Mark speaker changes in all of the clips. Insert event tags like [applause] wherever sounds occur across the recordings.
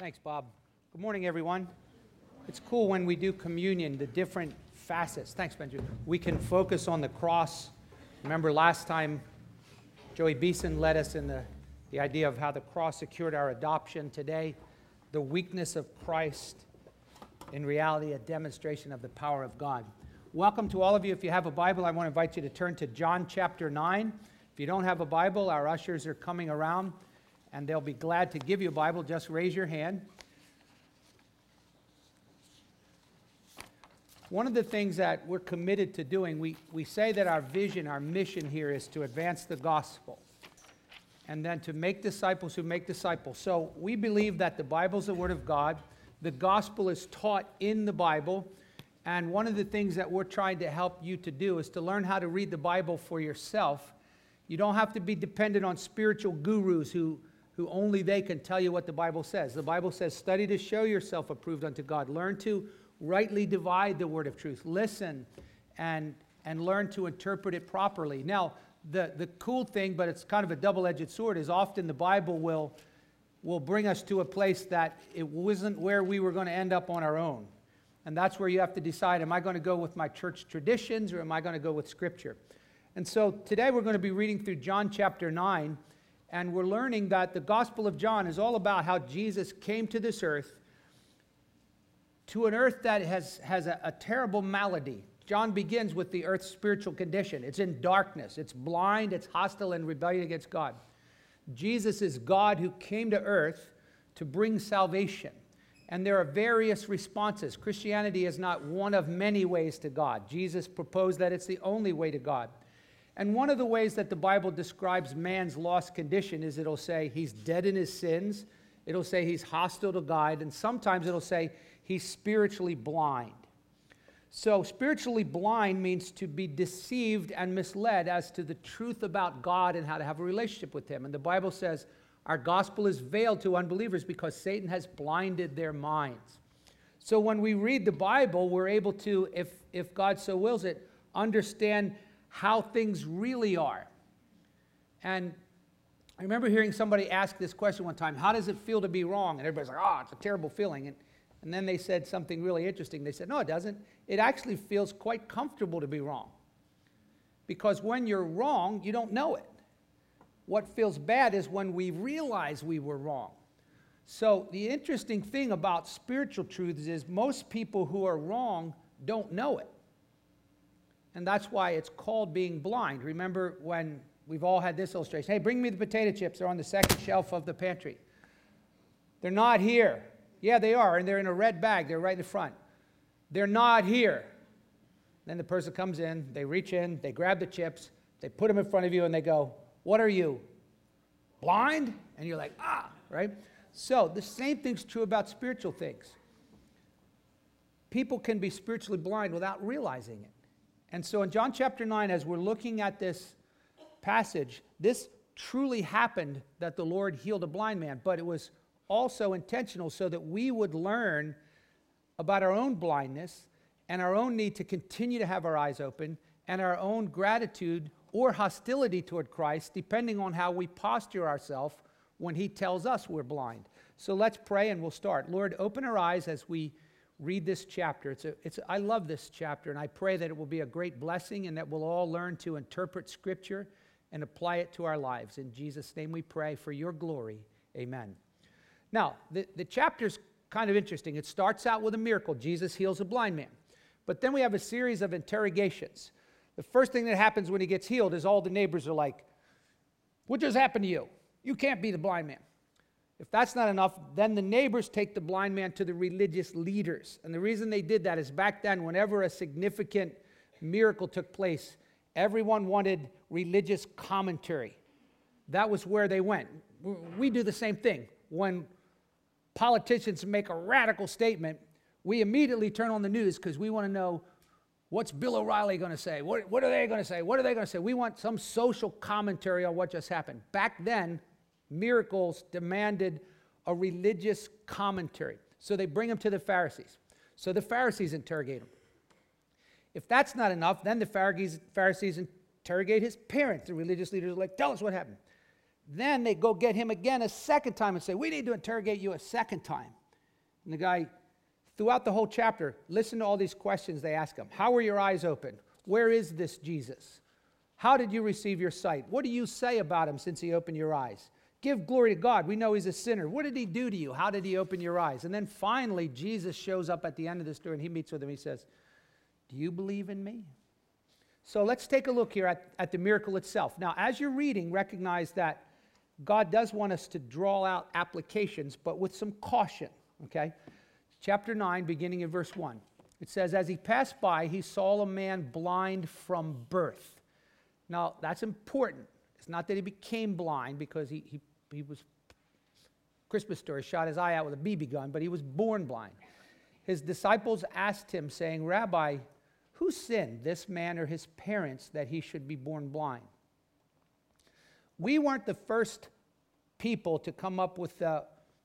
Speaker 1: Thanks, Bob. Good morning, everyone. It's cool when we do communion, the different facets. Thanks, Benjamin. We can focus on the cross. Remember last time Joey Beeson led us in the, the idea of how the cross secured our adoption. Today, the weakness of Christ, in reality, a demonstration of the power of God. Welcome to all of you. If you have a Bible, I want to invite you to turn to John chapter 9. If you don't have a Bible, our ushers are coming around and they'll be glad to give you a Bible. Just raise your hand. One of the things that we're committed to doing, we, we say that our vision, our mission here is to advance the gospel and then to make disciples who make disciples. So we believe that the Bible is the Word of God, the gospel is taught in the Bible. And one of the things that we're trying to help you to do is to learn how to read the Bible for yourself. You don't have to be dependent on spiritual gurus who, who only they can tell you what the Bible says. The Bible says, study to show yourself approved unto God. Learn to rightly divide the word of truth. Listen and, and learn to interpret it properly. Now, the, the cool thing, but it's kind of a double edged sword, is often the Bible will, will bring us to a place that it wasn't where we were going to end up on our own. And that's where you have to decide am I going to go with my church traditions or am I going to go with Scripture? And so today we're going to be reading through John chapter 9, and we're learning that the Gospel of John is all about how Jesus came to this earth to an earth that has, has a, a terrible malady. John begins with the earth's spiritual condition. It's in darkness, it's blind, it's hostile, and rebellion against God. Jesus is God who came to earth to bring salvation. And there are various responses. Christianity is not one of many ways to God. Jesus proposed that it's the only way to God. And one of the ways that the Bible describes man's lost condition is it'll say he's dead in his sins, it'll say he's hostile to God, and sometimes it'll say he's spiritually blind. So, spiritually blind means to be deceived and misled as to the truth about God and how to have a relationship with Him. And the Bible says our gospel is veiled to unbelievers because Satan has blinded their minds. So, when we read the Bible, we're able to, if, if God so wills it, understand how things really are. And I remember hearing somebody ask this question one time How does it feel to be wrong? And everybody's like, Oh, it's a terrible feeling. And and then they said something really interesting. They said, No, it doesn't. It actually feels quite comfortable to be wrong. Because when you're wrong, you don't know it. What feels bad is when we realize we were wrong. So, the interesting thing about spiritual truths is most people who are wrong don't know it. And that's why it's called being blind. Remember when we've all had this illustration hey, bring me the potato chips, they're on the second shelf of the pantry. They're not here. Yeah, they are, and they're in a red bag. They're right in the front. They're not here. Then the person comes in, they reach in, they grab the chips, they put them in front of you, and they go, What are you? Blind? And you're like, Ah, right? So the same thing's true about spiritual things. People can be spiritually blind without realizing it. And so in John chapter 9, as we're looking at this passage, this truly happened that the Lord healed a blind man, but it was also intentional so that we would learn about our own blindness and our own need to continue to have our eyes open and our own gratitude or hostility toward Christ, depending on how we posture ourselves when He tells us we're blind. So let's pray and we'll start. Lord, open our eyes as we read this chapter. It's a, it's I love this chapter, and I pray that it will be a great blessing and that we'll all learn to interpret Scripture and apply it to our lives. In Jesus' name we pray for your glory. Amen. Now, the, the chapter's kind of interesting. It starts out with a miracle Jesus heals a blind man. But then we have a series of interrogations. The first thing that happens when he gets healed is all the neighbors are like, What just happened to you? You can't be the blind man. If that's not enough, then the neighbors take the blind man to the religious leaders. And the reason they did that is back then, whenever a significant miracle took place, everyone wanted religious commentary. That was where they went. We do the same thing. When politicians make a radical statement, we immediately turn on the news because we want to know what's Bill O'Reilly going to say? What, what are they going to say? What are they going to say? We want some social commentary on what just happened. Back then, miracles demanded a religious commentary. So they bring him to the Pharisees. So the Pharisees interrogate him. If that's not enough, then the Pharisees, interrogate his parents. The religious leaders are like, Tell us what happened. Then they go get him again a second time and say, We need to interrogate you a second time. And the guy, throughout the whole chapter, listen to all these questions they ask him How were your eyes open? Where is this Jesus? How did you receive your sight? What do you say about him since he opened your eyes? Give glory to God. We know he's a sinner. What did he do to you? How did he open your eyes? And then finally, Jesus shows up at the end of the story and he meets with him. He says, Do you believe in me? So let's take a look here at, at the miracle itself. Now, as you're reading, recognize that God does want us to draw out applications, but with some caution, okay? Chapter 9, beginning in verse 1. It says, As he passed by, he saw a man blind from birth. Now, that's important. It's not that he became blind because he, he, he was, Christmas story, shot his eye out with a BB gun, but he was born blind. His disciples asked him, saying, Rabbi, who sinned, this man or his parents, that he should be born blind? We weren't the first people to come up with the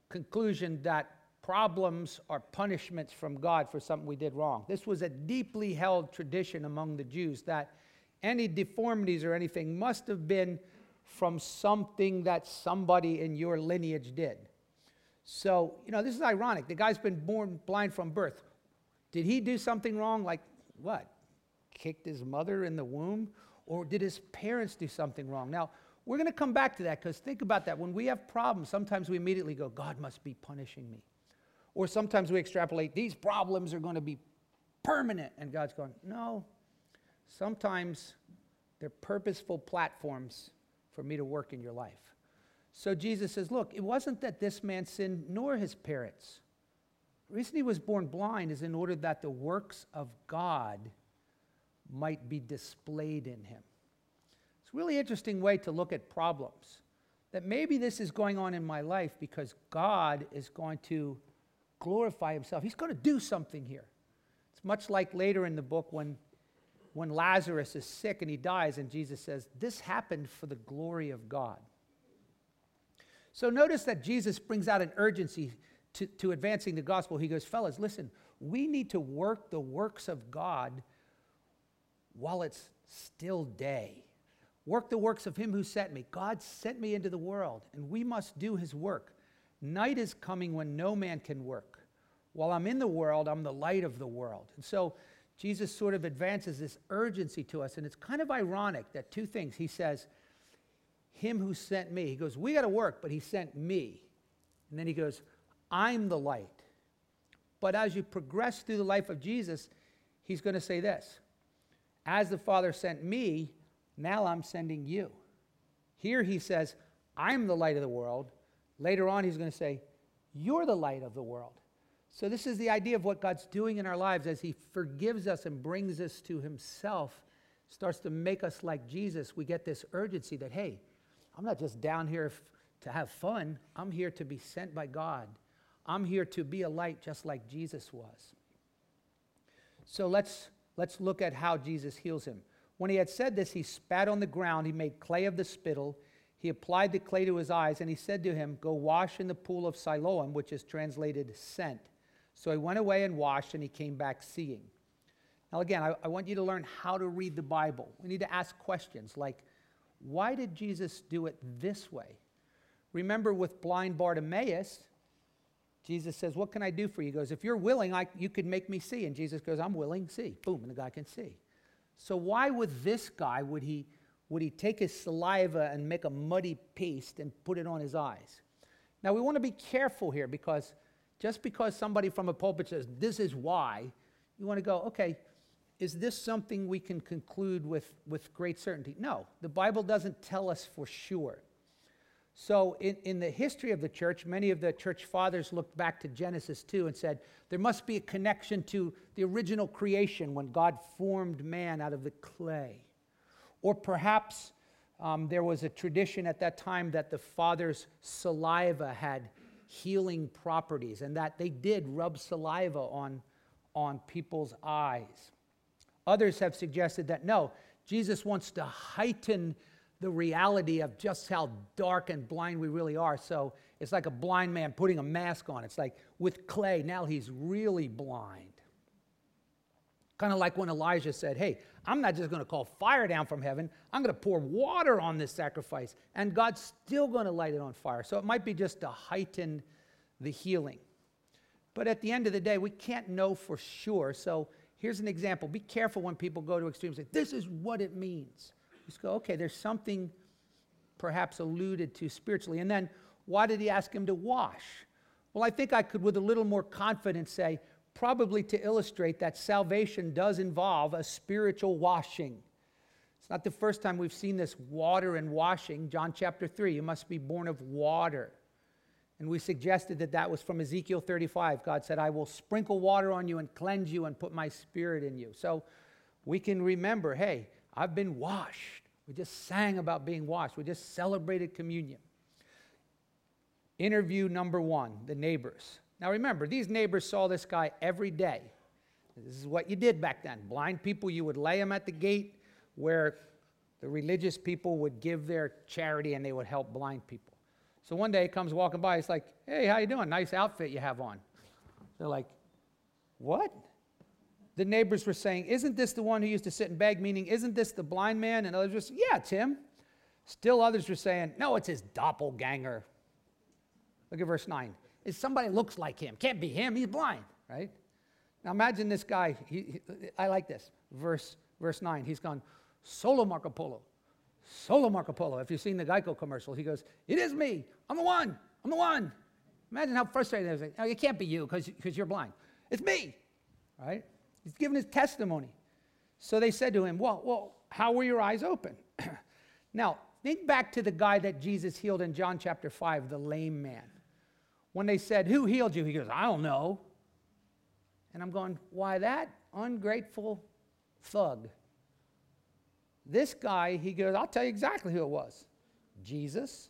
Speaker 1: conclusion that problems are punishments from God for something we did wrong. This was a deeply held tradition among the Jews that any deformities or anything must have been from something that somebody in your lineage did. So, you know, this is ironic. The guy's been born blind from birth. Did he do something wrong? Like what? Kicked his mother in the womb? Or did his parents do something wrong? Now, we're going to come back to that because think about that. When we have problems, sometimes we immediately go, God must be punishing me. Or sometimes we extrapolate, these problems are going to be permanent. And God's going, no. Sometimes they're purposeful platforms for me to work in your life. So Jesus says, look, it wasn't that this man sinned nor his parents. The reason he was born blind is in order that the works of God might be displayed in him It's a really interesting way to look at problems. That maybe this is going on in my life because God is going to glorify himself. He's going to do something here. It's much like later in the book when, when Lazarus is sick and he dies, and Jesus says, This happened for the glory of God. So notice that Jesus brings out an urgency to, to advancing the gospel. He goes, Fellas, listen, we need to work the works of God while it's still day. Work the works of him who sent me. God sent me into the world, and we must do his work. Night is coming when no man can work. While I'm in the world, I'm the light of the world. And so Jesus sort of advances this urgency to us, and it's kind of ironic that two things. He says, Him who sent me. He goes, We got to work, but he sent me. And then he goes, I'm the light. But as you progress through the life of Jesus, he's going to say this As the Father sent me, now I'm sending you. Here he says, I'm the light of the world. Later on, he's going to say, You're the light of the world. So, this is the idea of what God's doing in our lives as he forgives us and brings us to himself, starts to make us like Jesus. We get this urgency that, hey, I'm not just down here f- to have fun, I'm here to be sent by God. I'm here to be a light just like Jesus was. So, let's, let's look at how Jesus heals him. When he had said this, he spat on the ground. He made clay of the spittle. He applied the clay to his eyes, and he said to him, Go wash in the pool of Siloam, which is translated sent. So he went away and washed, and he came back seeing. Now, again, I, I want you to learn how to read the Bible. We need to ask questions like, why did Jesus do it this way? Remember with blind Bartimaeus, Jesus says, What can I do for you? He goes, If you're willing, I, you could make me see. And Jesus goes, I'm willing, see. Boom, and the guy can see. So why would this guy, would he, would he take his saliva and make a muddy paste and put it on his eyes? Now we want to be careful here because just because somebody from a pulpit says, this is why, you want to go, okay, is this something we can conclude with, with great certainty? No, the Bible doesn't tell us for sure. So, in, in the history of the church, many of the church fathers looked back to Genesis 2 and said there must be a connection to the original creation when God formed man out of the clay. Or perhaps um, there was a tradition at that time that the father's saliva had healing properties and that they did rub saliva on, on people's eyes. Others have suggested that no, Jesus wants to heighten the reality of just how dark and blind we really are. So it's like a blind man putting a mask on. It's like with clay, now he's really blind. Kind of like when Elijah said, Hey, I'm not just going to call fire down from heaven. I'm going to pour water on this sacrifice, and God's still going to light it on fire. So it might be just to heighten the healing. But at the end of the day, we can't know for sure. So here's an example. Be careful when people go to extremes. Like, this is what it means. Just go, okay, there's something perhaps alluded to spiritually. And then, why did he ask him to wash? Well, I think I could, with a little more confidence, say, probably to illustrate that salvation does involve a spiritual washing. It's not the first time we've seen this water and washing. John chapter 3, you must be born of water. And we suggested that that was from Ezekiel 35. God said, I will sprinkle water on you and cleanse you and put my spirit in you. So we can remember, hey, I've been washed. We just sang about being washed. We just celebrated communion. Interview number one the neighbors. Now remember, these neighbors saw this guy every day. This is what you did back then. Blind people, you would lay them at the gate where the religious people would give their charity and they would help blind people. So one day he comes walking by, he's like, hey, how you doing? Nice outfit you have on. They're like, what? The neighbors were saying, isn't this the one who used to sit and beg? Meaning, isn't this the blind man? And others were saying, yeah, Tim." Still others were saying, no, it's his doppelganger. Look at verse 9. If somebody looks like him, can't be him, he's blind, right? Now imagine this guy, he, he, I like this. Verse, verse 9, he's gone, solo Marco Polo. Solo Marco Polo. If you've seen the Geico commercial, he goes, It is me. I'm the one. I'm the one. Imagine how frustrated they are. Like, oh, it can't be you because you're blind. It's me. Right? He's giving his testimony. So they said to him, Well, well how were your eyes open? [clears throat] now, think back to the guy that Jesus healed in John chapter 5, the lame man. When they said, Who healed you? He goes, I don't know. And I'm going, Why that ungrateful thug? This guy, he goes, I'll tell you exactly who it was Jesus.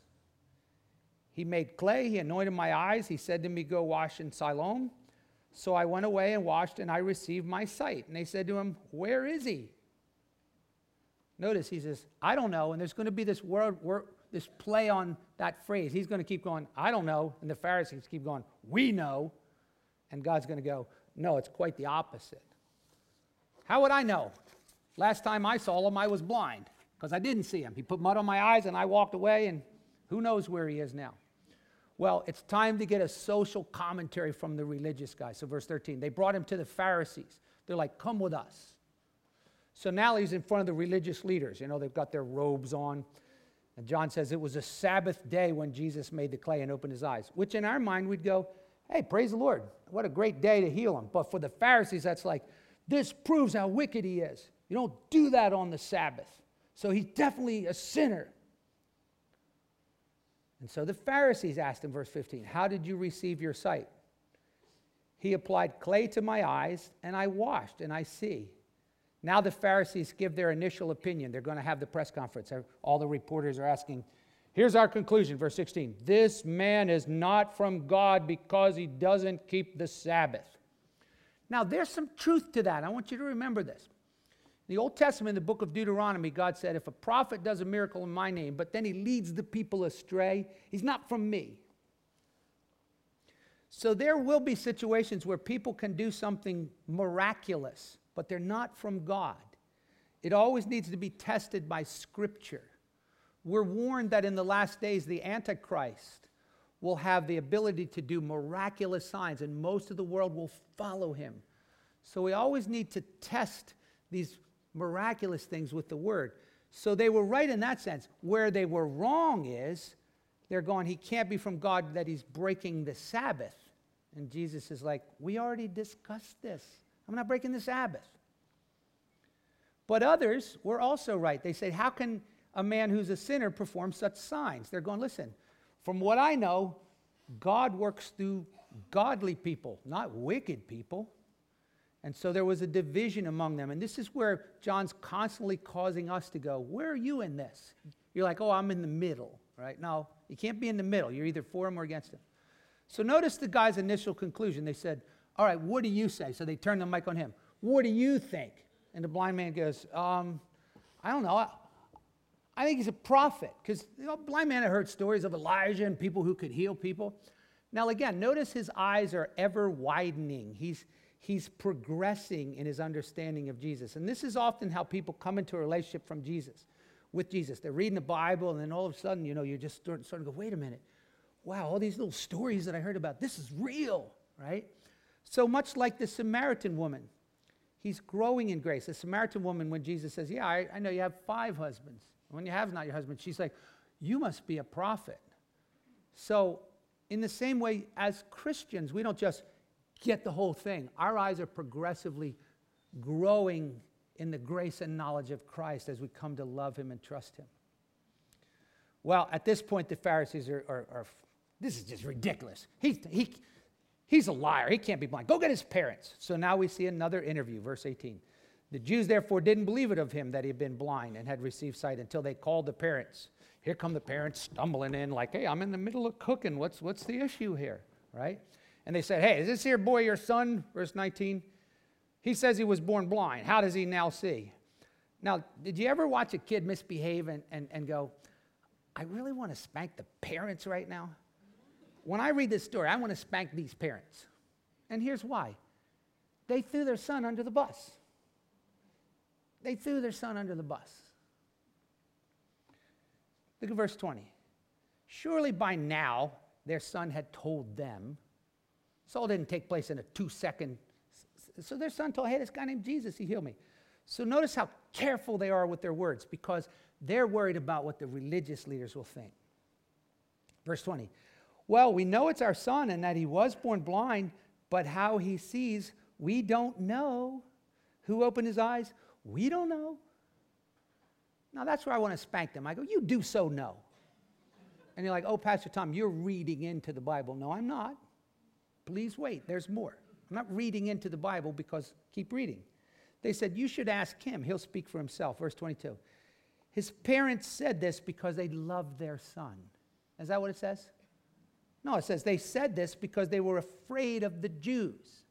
Speaker 1: He made clay, he anointed my eyes. He said to me, Go wash in Siloam. So I went away and washed, and I received my sight. And they said to him, Where is he? Notice he says, I don't know. And there's going to be this word, word this play on that phrase. He's going to keep going, I don't know. And the Pharisees keep going, We know. And God's going to go, No, it's quite the opposite. How would I know? Last time I saw him, I was blind because I didn't see him. He put mud on my eyes and I walked away, and who knows where he is now. Well, it's time to get a social commentary from the religious guys. So, verse 13, they brought him to the Pharisees. They're like, Come with us. So now he's in front of the religious leaders. You know, they've got their robes on. And John says it was a Sabbath day when Jesus made the clay and opened his eyes, which in our mind we'd go, Hey, praise the Lord. What a great day to heal him. But for the Pharisees, that's like, This proves how wicked he is. You don't do that on the Sabbath. So he's definitely a sinner. And so the Pharisees asked him, verse 15, How did you receive your sight? He applied clay to my eyes, and I washed, and I see. Now the Pharisees give their initial opinion. They're going to have the press conference. All the reporters are asking, Here's our conclusion, verse 16. This man is not from God because he doesn't keep the Sabbath. Now, there's some truth to that. I want you to remember this. In the Old Testament, in the book of Deuteronomy, God said, If a prophet does a miracle in my name, but then he leads the people astray, he's not from me. So there will be situations where people can do something miraculous, but they're not from God. It always needs to be tested by Scripture. We're warned that in the last days, the Antichrist will have the ability to do miraculous signs, and most of the world will follow him. So we always need to test these miraculous things with the word. So they were right in that sense. Where they were wrong is they're going, he can't be from God that he's breaking the Sabbath. And Jesus is like, we already discussed this. I'm not breaking the Sabbath. But others were also right. They said, how can a man who's a sinner perform such signs? They're going, listen, from what I know, God works through godly people, not wicked people. And so there was a division among them. And this is where John's constantly causing us to go, Where are you in this? You're like, Oh, I'm in the middle, right? No, you can't be in the middle. You're either for him or against him. So notice the guy's initial conclusion. They said, All right, what do you say? So they turn the mic on him. What do you think? And the blind man goes, um, I don't know. I, I think he's a prophet. Because you know, blind man had heard stories of Elijah and people who could heal people. Now, again, notice his eyes are ever widening. He's he's progressing in his understanding of Jesus. And this is often how people come into a relationship from Jesus, with Jesus. They're reading the Bible, and then all of a sudden, you know, you're just start, start to go, wait a minute. Wow, all these little stories that I heard about, this is real, right? So much like the Samaritan woman, he's growing in grace. The Samaritan woman, when Jesus says, Yeah, I, I know you have five husbands. When you have not your husband, she's like, You must be a prophet. So, in the same way, as Christians, we don't just get the whole thing. Our eyes are progressively growing in the grace and knowledge of Christ as we come to love Him and trust Him. Well, at this point, the Pharisees are, are, are this is just ridiculous. He, he, he's a liar. He can't be blind. Go get his parents. So now we see another interview, verse 18. The Jews therefore didn't believe it of him that he had been blind and had received sight until they called the parents. Here come the parents stumbling in, like, hey, I'm in the middle of cooking. What's, what's the issue here? Right? And they said, Hey, is this here boy your son? Verse 19. He says he was born blind. How does he now see? Now, did you ever watch a kid misbehave and, and, and go, I really want to spank the parents right now? When I read this story, I want to spank these parents. And here's why they threw their son under the bus. They threw their son under the bus. Look at verse 20. Surely by now their son had told them this all didn't take place in a two second. So their son told, hey, this guy named Jesus, he healed me. So notice how careful they are with their words because they're worried about what the religious leaders will think. Verse 20. Well, we know it's our son and that he was born blind, but how he sees, we don't know. Who opened his eyes? We don't know. Now that's where I want to spank them. I go, You do so know. And you're like, Oh, Pastor Tom, you're reading into the Bible. No, I'm not. Please wait, there's more. I'm not reading into the Bible because keep reading. They said, You should ask him. He'll speak for himself. Verse 22. His parents said this because they loved their son. Is that what it says? No, it says they said this because they were afraid of the Jews.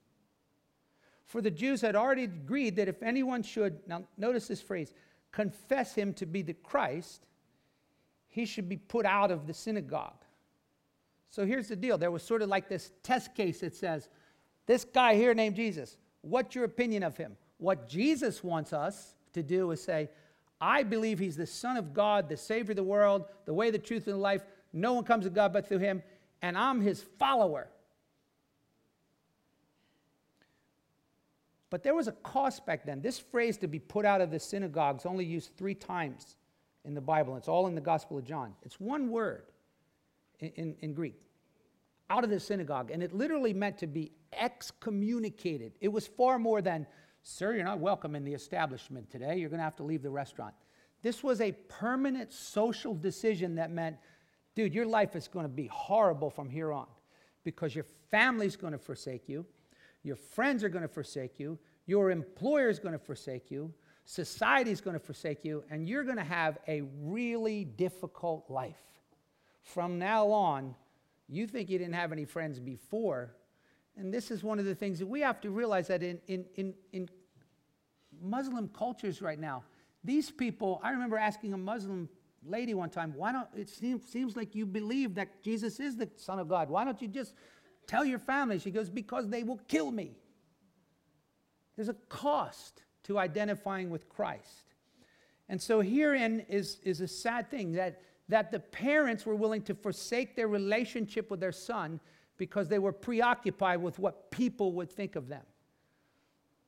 Speaker 1: For the Jews had already agreed that if anyone should, now notice this phrase, confess him to be the Christ, he should be put out of the synagogue. So here's the deal there was sort of like this test case that says, This guy here named Jesus, what's your opinion of him? What Jesus wants us to do is say, I believe he's the Son of God, the Savior of the world, the way, the truth, and the life. No one comes to God but through him, and I'm his follower. But there was a cost back then. This phrase to be put out of the synagogues only used three times in the Bible. It's all in the Gospel of John. It's one word in, in, in Greek out of the synagogue. And it literally meant to be excommunicated. It was far more than, sir, you're not welcome in the establishment today. You're going to have to leave the restaurant. This was a permanent social decision that meant, dude, your life is going to be horrible from here on because your family's going to forsake you, your friends are going to forsake you, your employer is going to forsake you, society is going to forsake you, and you're going to have a really difficult life. From now on, you think you didn't have any friends before. And this is one of the things that we have to realize that in, in, in, in Muslim cultures right now, these people, I remember asking a Muslim lady one time, why don't, it seems, seems like you believe that Jesus is the Son of God. Why don't you just tell your family? She goes, because they will kill me. There's a cost to identifying with Christ. And so herein is, is a sad thing that that the parents were willing to forsake their relationship with their son because they were preoccupied with what people would think of them.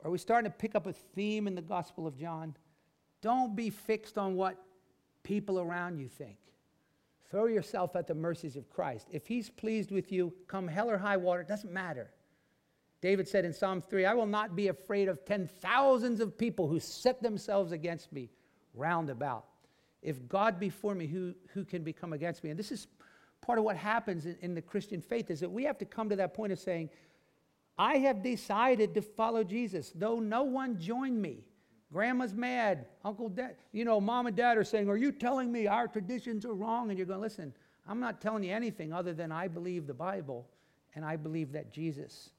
Speaker 1: Are we starting to pick up a theme in the Gospel of John? Don't be fixed on what people around you think. Throw yourself at the mercies of Christ. If he's pleased with you, come hell or high water, it doesn't matter. David said in Psalm 3, I will not be afraid of ten thousands of people who set themselves against me round about. If God be for me, who, who can become against me? And this is part of what happens in, in the Christian faith is that we have to come to that point of saying, I have decided to follow Jesus, though no one joined me. Grandma's mad. Uncle Dad, you know, mom and dad are saying, Are you telling me our traditions are wrong? And you're going, Listen, I'm not telling you anything other than I believe the Bible and I believe that Jesus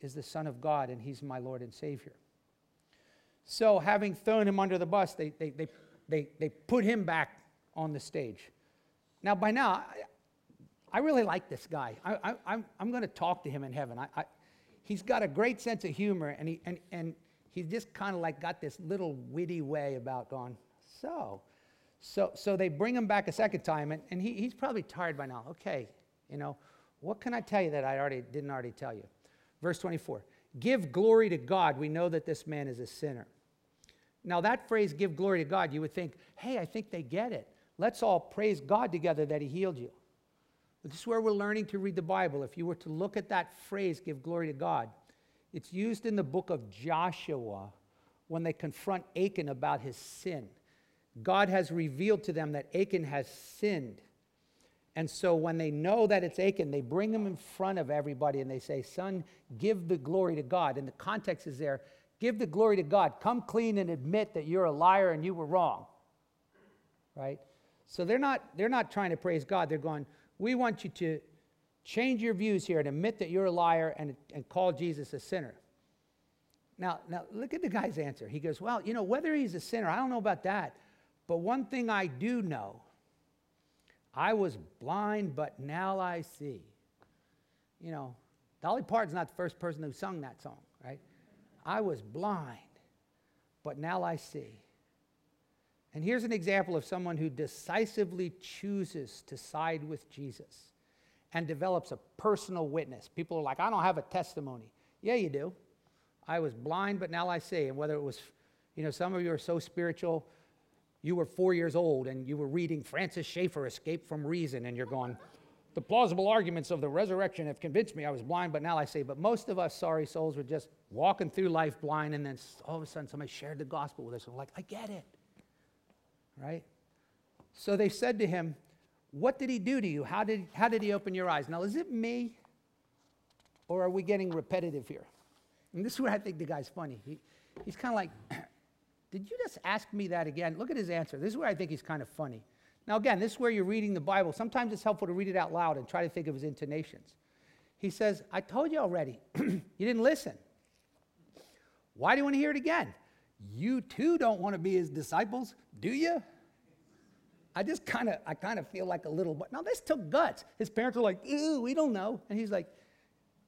Speaker 1: is the Son of God and He's my Lord and Savior. So, having thrown him under the bus, they, they, they they, they put him back on the stage. Now, by now, I, I really like this guy. I, I, I'm, I'm going to talk to him in heaven. I, I, he's got a great sense of humor, and, he, and, and he's just kind of like got this little witty way about going, so. So, so they bring him back a second time, and, and he, he's probably tired by now. Okay, you know, what can I tell you that I already didn't already tell you? Verse 24 Give glory to God. We know that this man is a sinner. Now, that phrase, give glory to God, you would think, hey, I think they get it. Let's all praise God together that he healed you. But this is where we're learning to read the Bible. If you were to look at that phrase, give glory to God, it's used in the book of Joshua when they confront Achan about his sin. God has revealed to them that Achan has sinned. And so when they know that it's Achan, they bring him in front of everybody and they say, Son, give the glory to God. And the context is there give the glory to God. Come clean and admit that you're a liar and you were wrong. Right? So they're not, they're not trying to praise God. They're going, We want you to change your views here and admit that you're a liar and, and call Jesus a sinner. Now, now, look at the guy's answer. He goes, Well, you know, whether he's a sinner, I don't know about that. But one thing I do know I was blind, but now I see. You know, Dolly Parton's not the first person who sung that song, right? I was blind, but now I see. And here's an example of someone who decisively chooses to side with Jesus and develops a personal witness. People are like, I don't have a testimony. Yeah, you do. I was blind, but now I see. And whether it was, you know, some of you are so spiritual, you were four years old and you were reading Francis Schaeffer, Escape from Reason, and you're going, the plausible arguments of the resurrection have convinced me I was blind, but now I see. But most of us sorry souls were just walking through life blind, and then all of a sudden somebody shared the gospel with us. And we're like, I get it. Right? So they said to him, What did he do to you? How did, how did he open your eyes? Now, is it me? Or are we getting repetitive here? And this is where I think the guy's funny. He, he's kind of like, [clears throat] Did you just ask me that again? Look at his answer. This is where I think he's kind of funny. Now, again, this is where you're reading the Bible. Sometimes it's helpful to read it out loud and try to think of his intonations. He says, I told you already. [clears throat] you didn't listen. Why do you want to hear it again? You too don't want to be his disciples, do you? I just kind of, I kind of feel like a little, but now this took guts. His parents were like, ooh, we don't know. And he's like,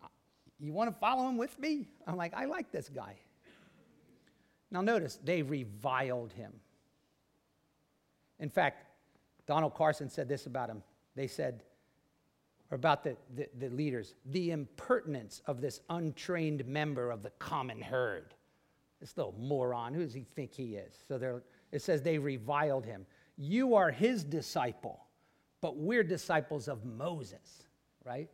Speaker 1: uh, you want to follow him with me? I'm like, I like this guy. Now, notice, they reviled him. In fact, Donald Carson said this about him. They said, or about the, the, the, leaders, the impertinence of this untrained member of the common herd. This little moron, who does he think he is? So it says they reviled him. You are his disciple, but we're disciples of Moses, right?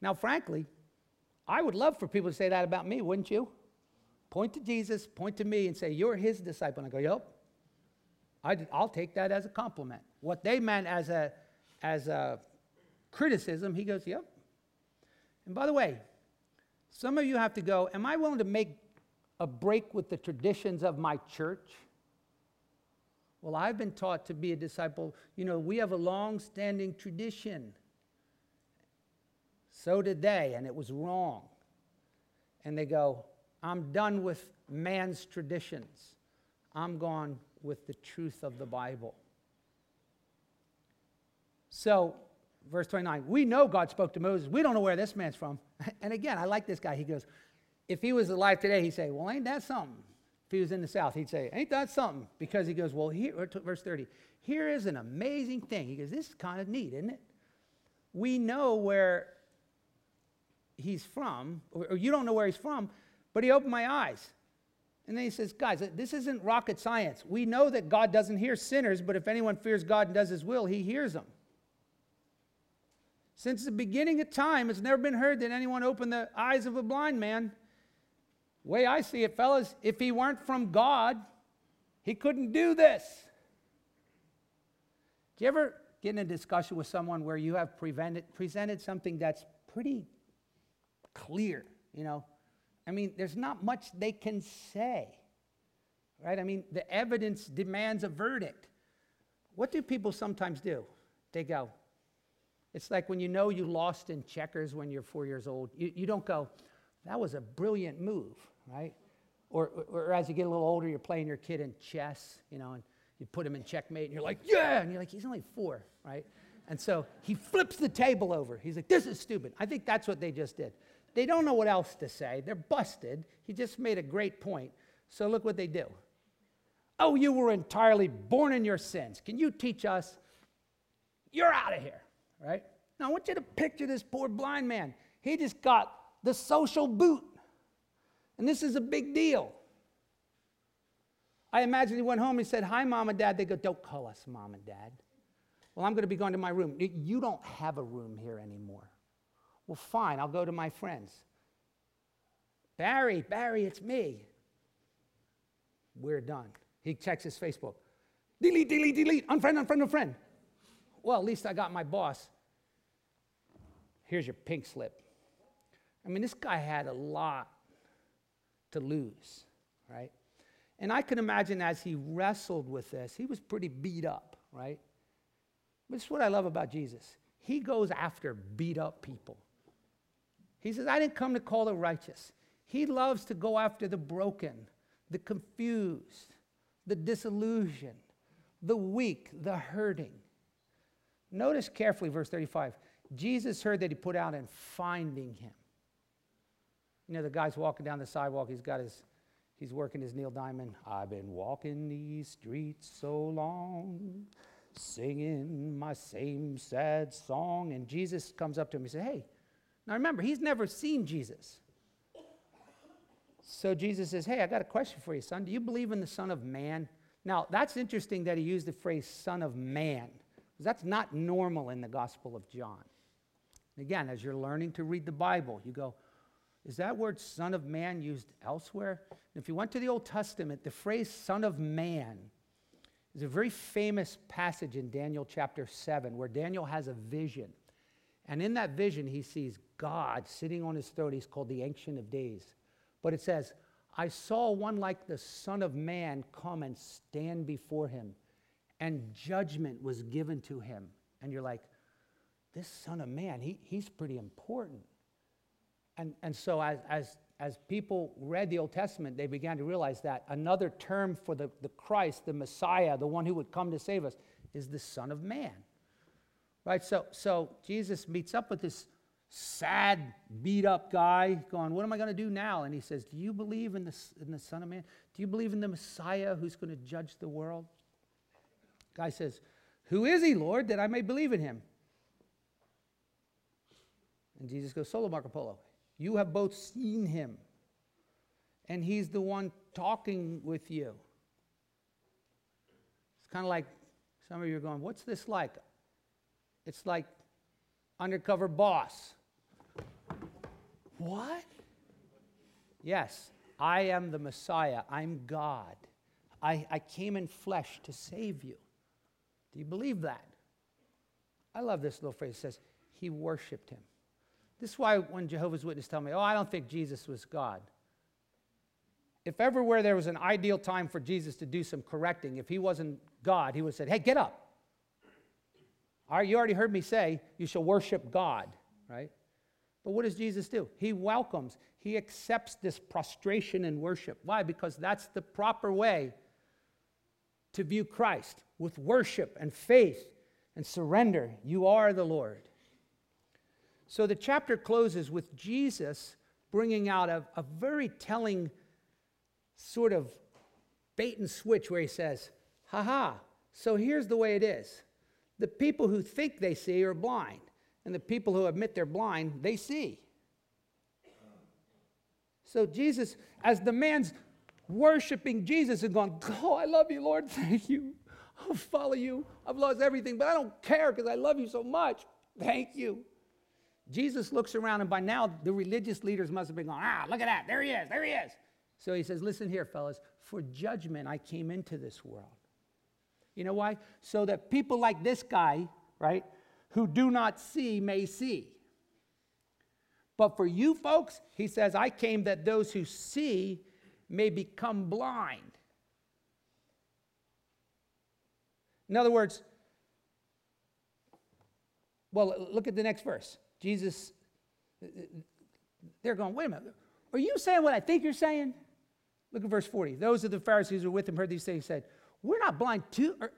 Speaker 1: Now, frankly, I would love for people to say that about me, wouldn't you? Point to Jesus, point to me, and say, You're his disciple. And I go, Yep. I'll take that as a compliment. What they meant as a, as a criticism, he goes, Yep. And by the way, some of you have to go, Am I willing to make a break with the traditions of my church? Well, I've been taught to be a disciple. You know, we have a long standing tradition. So did they, and it was wrong. And they go, I'm done with man's traditions. I'm gone with the truth of the Bible. So, verse 29, we know God spoke to Moses. We don't know where this man's from. [laughs] And again, I like this guy. He goes, if he was alive today, he'd say, Well, ain't that something? If he was in the South, he'd say, Ain't that something? Because he goes, Well, here, verse 30, here is an amazing thing. He goes, This is kind of neat, isn't it? We know where he's from, or, you don't know where he's from, but he opened my eyes. And then he says, Guys, this isn't rocket science. We know that God doesn't hear sinners, but if anyone fears God and does his will, he hears them. Since the beginning of time, it's never been heard that anyone opened the eyes of a blind man. Way I see it, fellas, if he weren't from God, he couldn't do this. Do you ever get in a discussion with someone where you have presented something that's pretty clear, you know? I mean, there's not much they can say, right? I mean, the evidence demands a verdict. What do people sometimes do? They go, it's like when you know you lost in checkers when you're four years old. You, you don't go, that was a brilliant move, right? Or, or, or as you get a little older, you're playing your kid in chess, you know, and you put him in checkmate, and you're like, yeah! And you're like, he's only four, right? And so he flips the table over. He's like, This is stupid. I think that's what they just did. They don't know what else to say. They're busted. He just made a great point. So look what they do. Oh, you were entirely born in your sins. Can you teach us? You're out of here, right? Now I want you to picture this poor blind man. He just got the social boot. And this is a big deal. I imagine he went home and said, Hi, mom and dad. They go, Don't call us mom and dad. Well, I'm going to be going to my room. You don't have a room here anymore. Well, fine, I'll go to my friends. Barry, Barry, it's me. We're done. He checks his Facebook. Delete, delete, delete. Unfriend, unfriend, unfriend. Well, at least I got my boss. Here's your pink slip. I mean, this guy had a lot to lose, right? And I can imagine as he wrestled with this, he was pretty beat up, right? This is what I love about Jesus. He goes after beat up people. He says, I didn't come to call the righteous. He loves to go after the broken, the confused, the disillusioned, the weak, the hurting. Notice carefully verse 35. Jesus heard that he put out in finding him. You know, the guy's walking down the sidewalk, he's got his, he's working his Neil Diamond. I've been walking these streets so long singing my same sad song. And Jesus comes up to him and says, Hey, now remember, he's never seen Jesus. So Jesus says, Hey, I got a question for you, son. Do you believe in the Son of Man? Now, that's interesting that he used the phrase Son of Man, because that's not normal in the Gospel of John. Again, as you're learning to read the Bible, you go, Is that word Son of Man used elsewhere? And if you went to the Old Testament, the phrase Son of Man is a very famous passage in Daniel chapter 7 where Daniel has a vision. And in that vision, he sees God sitting on his throne. He's called the Ancient of Days. But it says, I saw one like the Son of Man come and stand before him, and judgment was given to him. And you're like, this Son of Man, he, he's pretty important. And, and so, as, as as people read the Old Testament, they began to realize that another term for the, the Christ, the Messiah, the one who would come to save us, is the Son of Man. Right? So, so Jesus meets up with this sad, beat up guy, going, What am I going to do now? And he says, Do you believe in the, in the Son of Man? Do you believe in the Messiah who's going to judge the world? Guy says, Who is he, Lord, that I may believe in him? And Jesus goes, Solo Marco Polo. You have both seen him, and he's the one talking with you. It's kind of like some of you are going, What's this like? It's like undercover boss. What? Yes, I am the Messiah. I'm God. I, I came in flesh to save you. Do you believe that? I love this little phrase. It says, He worshiped him. This is why when Jehovah's Witnesses tell me, oh, I don't think Jesus was God. If everywhere there was an ideal time for Jesus to do some correcting, if he wasn't God, he would have said, hey, get up. All right, you already heard me say you shall worship God, right? But what does Jesus do? He welcomes, he accepts this prostration and worship. Why? Because that's the proper way to view Christ with worship and faith and surrender. You are the Lord. So the chapter closes with Jesus bringing out a, a very telling sort of bait and switch where he says, "Ha ha! so here's the way it is. The people who think they see are blind, and the people who admit they're blind, they see. So Jesus, as the man's worshiping Jesus and going, Oh, I love you, Lord, [laughs] thank you. I'll follow you. I've lost everything, but I don't care because I love you so much. Thank you. Jesus looks around, and by now the religious leaders must have been going, ah, look at that. There he is. There he is. So he says, listen here, fellas. For judgment I came into this world. You know why? So that people like this guy, right, who do not see may see. But for you folks, he says, I came that those who see may become blind. In other words, well, look at the next verse. Jesus, they're going, wait a minute, are you saying what I think you're saying? Look at verse 40. Those of the Pharisees who were with him heard these things said, We're not blind too. Are,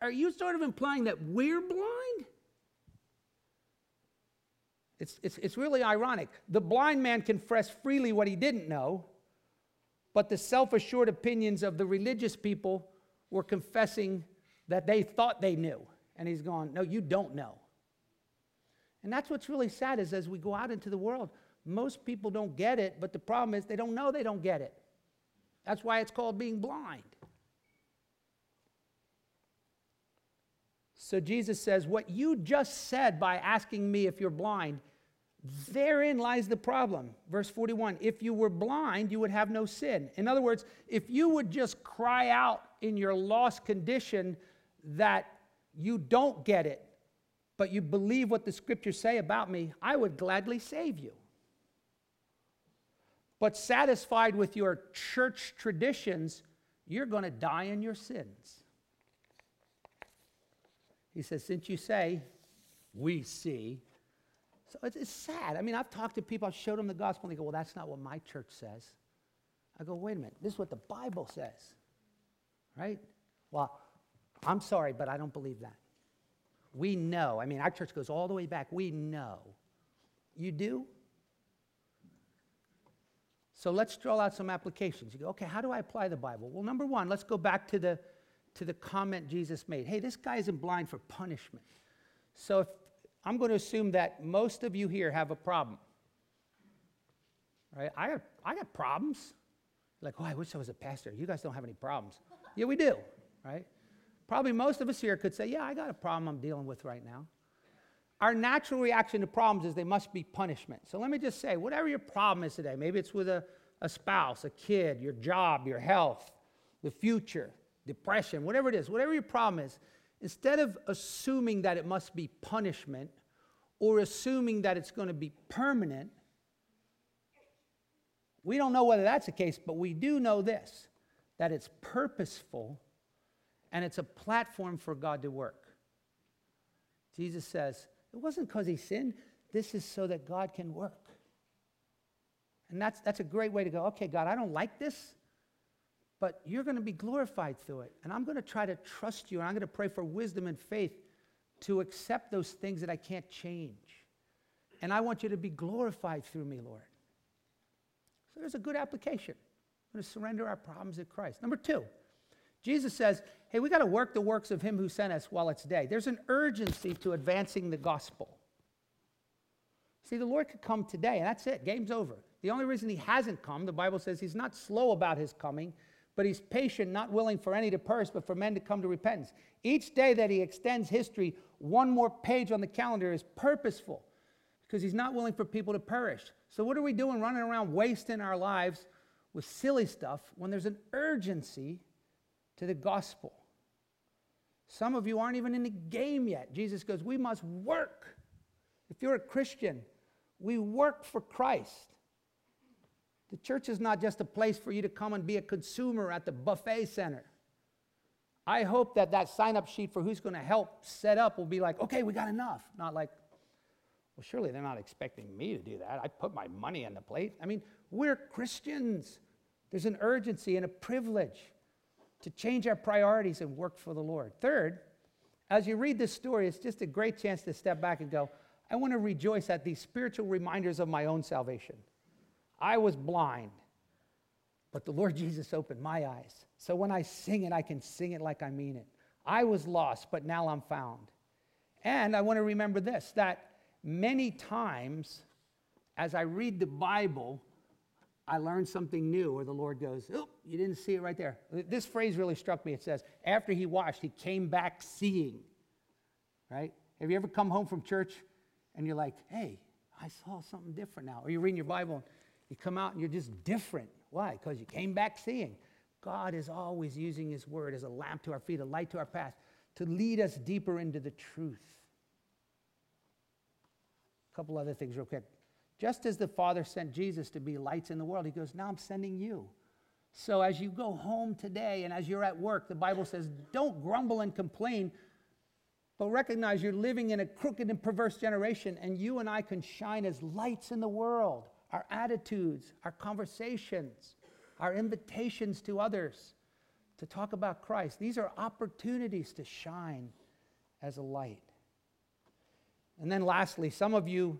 Speaker 1: are, you sort of implying that we're blind? It's, it's, it's really ironic. The blind man confessed freely what he didn't know, but the self assured opinions of the religious people were confessing that they thought they knew. And he's going, No, you don't know. And that's what's really sad is as we go out into the world, most people don't get it, but the problem is they don't know they don't get it. That's why it's called being blind. So Jesus says, What you just said by asking me if you're blind, therein lies the problem. Verse 41 If you were blind, you would have no sin. In other words, if you would just cry out in your lost condition that you don't get it, but you believe what the scriptures say about me, I would gladly save you. But satisfied with your church traditions, you're going to die in your sins. He says, Since you say, we see. So it's, it's, sad. I mean, I've talked to people, I've showed them the gospel, and they go, Well, that's not what my church says. I go, Wait a minute, this is what the Bible says. Right? Well, I'm sorry, but I don't believe that. We know. I mean, our church goes all the way back. We know. You do? So let's draw out some applications. You go, okay, how do I apply the Bible? Well, number one, let's go back to the, to the comment Jesus made. Hey, this guy isn't blind for punishment. So if, I'm going to assume that most of you here have a problem. Right? I got, I got problems. Like, oh, I wish I was a pastor. You guys don't have any problems. yeah, we do, right? Probably most of us here could say, yeah, I got a problem I'm dealing with right now. Our natural reaction to problems is they must be punishment. So let me just say, whatever your problem is today, maybe it's with a, a spouse, a kid, your job, your health, the future, depression, whatever it is, whatever your problem is, instead of assuming that it must be punishment or assuming that it's going to be permanent, we don't know whether that's the case, but we do know this that it's purposeful and it's a platform for God to work. Jesus says, it wasn't because he sinned, this is so that God can work. And that's, that's a great way to go, okay, God, I don't like this, but you're going to be glorified through it. And I'm going to try to trust you, and I'm going to pray for wisdom and faith to accept those things that I can't change. And I want you to be glorified through me, Lord. So there's a good application. I'm going to surrender our problems to Christ. Number two, Jesus says, hey, we got to work the works of him who sent us while it's day. There's an urgency to advancing the gospel. See, the Lord could come today, and that's it. Game's over. The only reason he hasn't come, the Bible says he's not slow about his coming, but he's patient, not willing for any to perish, but for men to come to repentance. Each day that he extends history, one more page on the calendar is purposeful because he's not willing for people to perish. So, what are we doing running around wasting our lives with silly stuff when there's an urgency to the gospel. Some of you aren't even in the game yet. Jesus goes, We must work. If you're a Christian, we work for Christ. The church is not just a place for you to come and be a consumer at the buffet center. I hope that that sign up sheet for who's going to help set up will be like, okay, we got enough. Not like, well, surely they're not expecting me to do that. I put my money on the plate. I mean, we're Christians. There's an urgency and a privilege to change our priorities and work for the Lord. Third, as you read this story, it's just a great chance to step back and go, I want to rejoice at these spiritual reminders of my own salvation. I was blind, but the Lord [laughs] Jesus opened my eyes. So when I sing it, I can sing it like I mean it. I was lost, but now I'm found. And I want to remember this that many times as I read the Bible, I learned something new, or the Lord goes, Oh, you didn't see it right there. This phrase really struck me. It says, After he washed, he came back seeing. Right? Have you ever come home from church and you're like, Hey, I saw something different now? Or you're reading your Bible and you come out and you're just different. Why? Because you came back seeing. God is always using his word as a lamp to our feet, a light to our path, to lead us deeper into the truth. A couple other things, real quick. Just as the Father sent Jesus to be lights in the world, He goes, Now I'm sending you. So as you go home today and as you're at work, the Bible says, Don't grumble and complain, but recognize you're living in a crooked and perverse generation, and you and I can shine as lights in the world. Our attitudes, our conversations, our invitations to others to talk about Christ. These are opportunities to shine as a light. And then, lastly, some of you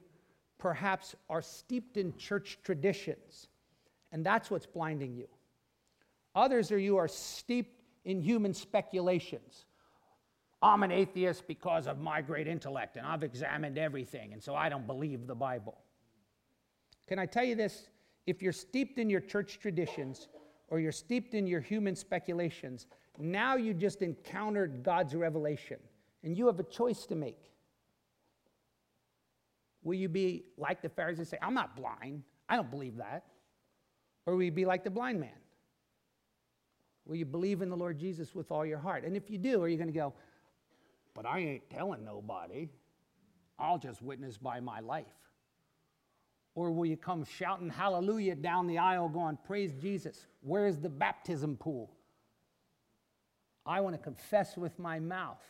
Speaker 1: perhaps are steeped in church traditions, and that's what's blinding you. Others are you are steeped in human speculations. I'm an atheist because of my great intellect, and I've examined everything, and so I don't believe the Bible. Can I tell you this? If you're steeped in your church traditions or you're steeped in your human speculations, now you just encountered God's revelation, and you have a choice to make. Will you be like the Pharisees and say, I'm not blind, I don't believe that? Or will you be like the blind man? Will you believe in the Lord Jesus with all your heart? And if you do, are you going to go, but I ain't telling nobody. I'll just witness by my life. Or will you come shouting hallelujah down the aisle going, Praise Jesus? Where's the baptism pool? I want to confess with my mouth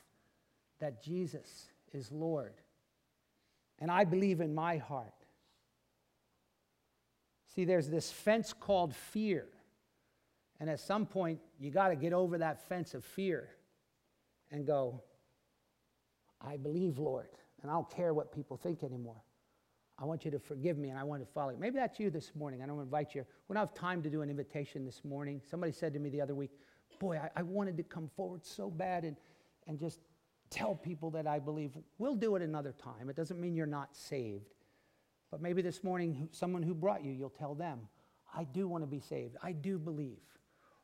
Speaker 1: that Jesus is Lord. And I believe in my heart. See, there's this fence called fear. And at some point, you got to get over that fence of fear and go, I believe, Lord, and I don't care what people think anymore. I want you to forgive me and I want to follow you. Maybe that's you this morning. I don't invite you. We don't have time to do an invitation this morning. Somebody said to me the other week, Boy, I, I wanted to come forward so bad and, and just tell people that I believe. We'll do it another time. It doesn't mean you're not saved. But maybe this morning, someone who brought you, you'll tell them, I do want to be saved. I do believe.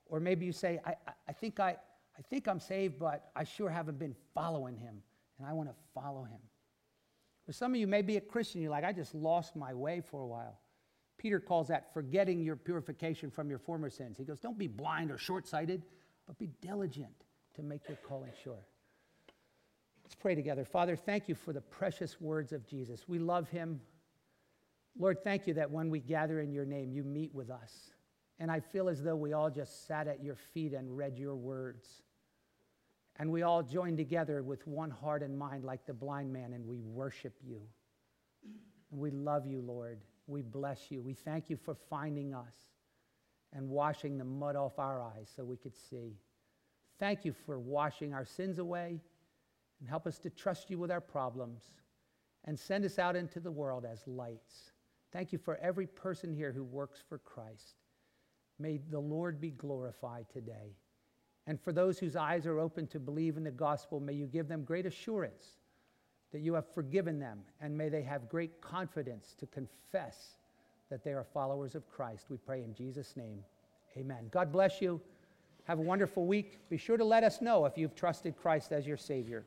Speaker 1: Or maybe you say, I, I, think I, I think I'm saved, but I sure haven't been following him, and I want to follow him. For some of you may be a Christian, you're like, I just lost my way for a while. Peter calls that forgetting your purification from your former sins. He goes, Don't be blind or short sighted, but be diligent to make your calling sure. Let's pray together. Father, thank you for the precious words of Jesus. We love him. Lord, thank you that when we gather in your name, you meet with us. And I feel as though we all just sat at your feet and read your words. And we all joined together with one heart and mind, like the blind man, and we worship you. And we love you, Lord. We bless you. We thank you for finding us and washing the mud off our eyes so we could see. Thank you for washing our sins away and help us to trust you with our problems and send us out into the world as lights. Thank you for every person here who works for Christ. May the Lord be glorified today. And for those whose eyes are open to believe in the gospel, may you give them great assurance that you have forgiven them, and may they have great confidence to confess that they are followers of Christ. We pray in Jesus' name. Amen. God bless you. Have a wonderful week. Be sure to let us know if you've trusted Christ as your Savior.